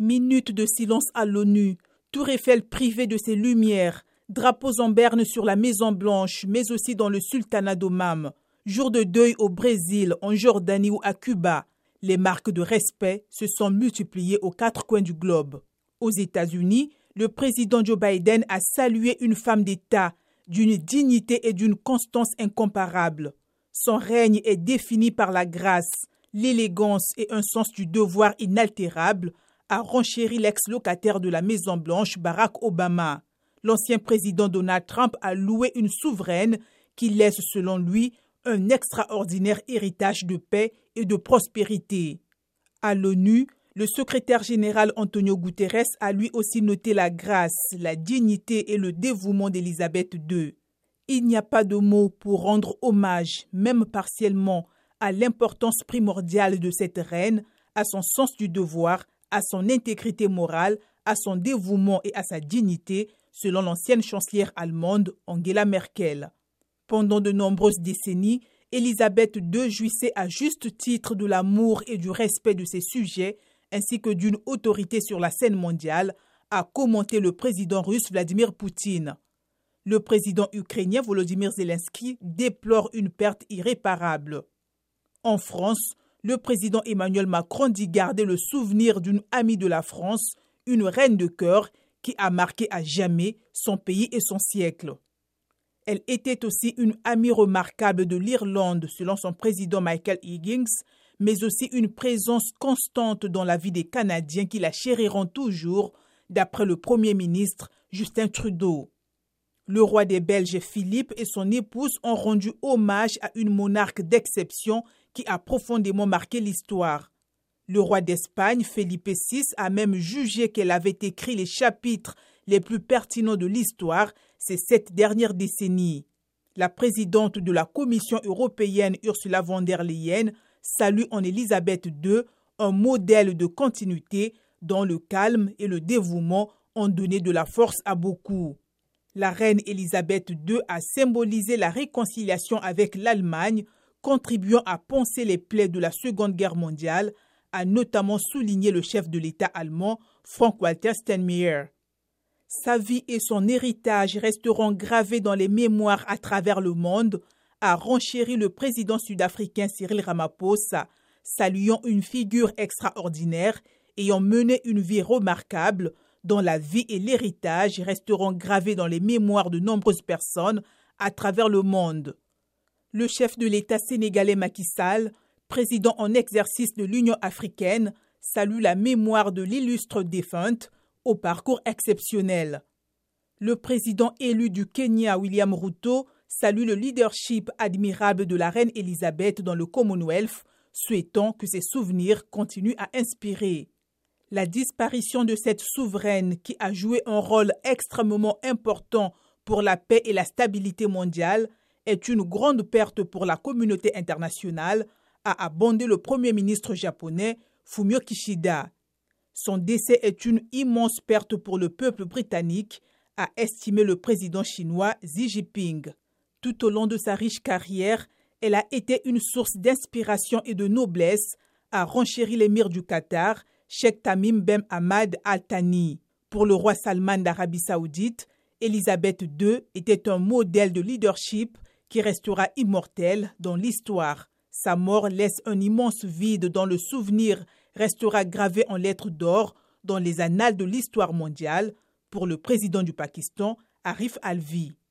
Minute de silence à l'ONU, Tour Eiffel privé de ses lumières, drapeaux en berne sur la Maison Blanche, mais aussi dans le sultanat d'Oman, jour de deuil au Brésil, en Jordanie ou à Cuba. Les marques de respect se sont multipliées aux quatre coins du globe. Aux États-Unis, le président Joe Biden a salué une femme d'État d'une dignité et d'une constance incomparables. Son règne est défini par la grâce, l'élégance et un sens du devoir inaltérable, a renchéri l'ex-locataire de la Maison-Blanche Barack Obama. L'ancien président Donald Trump a loué une souveraine qui laisse, selon lui, un extraordinaire héritage de paix et de prospérité. À l'ONU, le secrétaire général Antonio Guterres a lui aussi noté la grâce, la dignité et le dévouement d'Élisabeth II. Il n'y a pas de mots pour rendre hommage, même partiellement, à l'importance primordiale de cette reine, à son sens du devoir, à son intégrité morale, à son dévouement et à sa dignité, selon l'ancienne chancelière allemande Angela Merkel. Pendant de nombreuses décennies, Élisabeth II jouissait à juste titre de l'amour et du respect de ses sujets, ainsi que d'une autorité sur la scène mondiale, a commenté le président russe Vladimir Poutine. Le président ukrainien Volodymyr Zelensky déplore une perte irréparable. En France, le président Emmanuel Macron dit garder le souvenir d'une amie de la France, une reine de cœur qui a marqué à jamais son pays et son siècle. Elle était aussi une amie remarquable de l'Irlande, selon son président Michael Higgins, mais aussi une présence constante dans la vie des Canadiens qui la chériront toujours, d'après le Premier ministre Justin Trudeau. Le roi des Belges Philippe et son épouse ont rendu hommage à une monarque d'exception qui a profondément marqué l'histoire. Le roi d'Espagne, Felipe VI, a même jugé qu'elle avait écrit les chapitres les plus pertinents de l'histoire ces sept dernières décennies. La présidente de la Commission européenne, Ursula von der Leyen, salue en Élisabeth II un modèle de continuité dont le calme et le dévouement ont donné de la force à beaucoup. La reine Élisabeth II a symbolisé la réconciliation avec l'Allemagne, contribuant à poncer les plaies de la Seconde Guerre mondiale, a notamment souligné le chef de l'État allemand Frank-Walter Steinmeier. Sa vie et son héritage resteront gravés dans les mémoires à travers le monde, a renchéri le président sud-africain Cyril Ramaphosa, saluant une figure extraordinaire ayant mené une vie remarquable dont la vie et l'héritage resteront gravés dans les mémoires de nombreuses personnes à travers le monde. Le chef de l'État sénégalais Macky Sall, président en exercice de l'Union africaine, salue la mémoire de l'illustre défunte au parcours exceptionnel. Le président élu du Kenya, William Ruto, salue le leadership admirable de la reine Elisabeth dans le Commonwealth, souhaitant que ses souvenirs continuent à inspirer. La disparition de cette souveraine qui a joué un rôle extrêmement important pour la paix et la stabilité mondiale est une grande perte pour la communauté internationale, a abondé le Premier ministre japonais Fumio Kishida. Son décès est une immense perte pour le peuple britannique, a estimé le président chinois Xi Jinping. Tout au long de sa riche carrière, elle a été une source d'inspiration et de noblesse, a renchéri l'émir du Qatar, Sheikh Tamim Ben Ahmad Al Thani. Pour le roi Salman d'Arabie Saoudite, Elisabeth II était un modèle de leadership qui restera immortel dans l'histoire. Sa mort laisse un immense vide dans le souvenir restera gravé en lettres d'or dans les annales de l'histoire mondiale pour le président du Pakistan, Arif Alvi.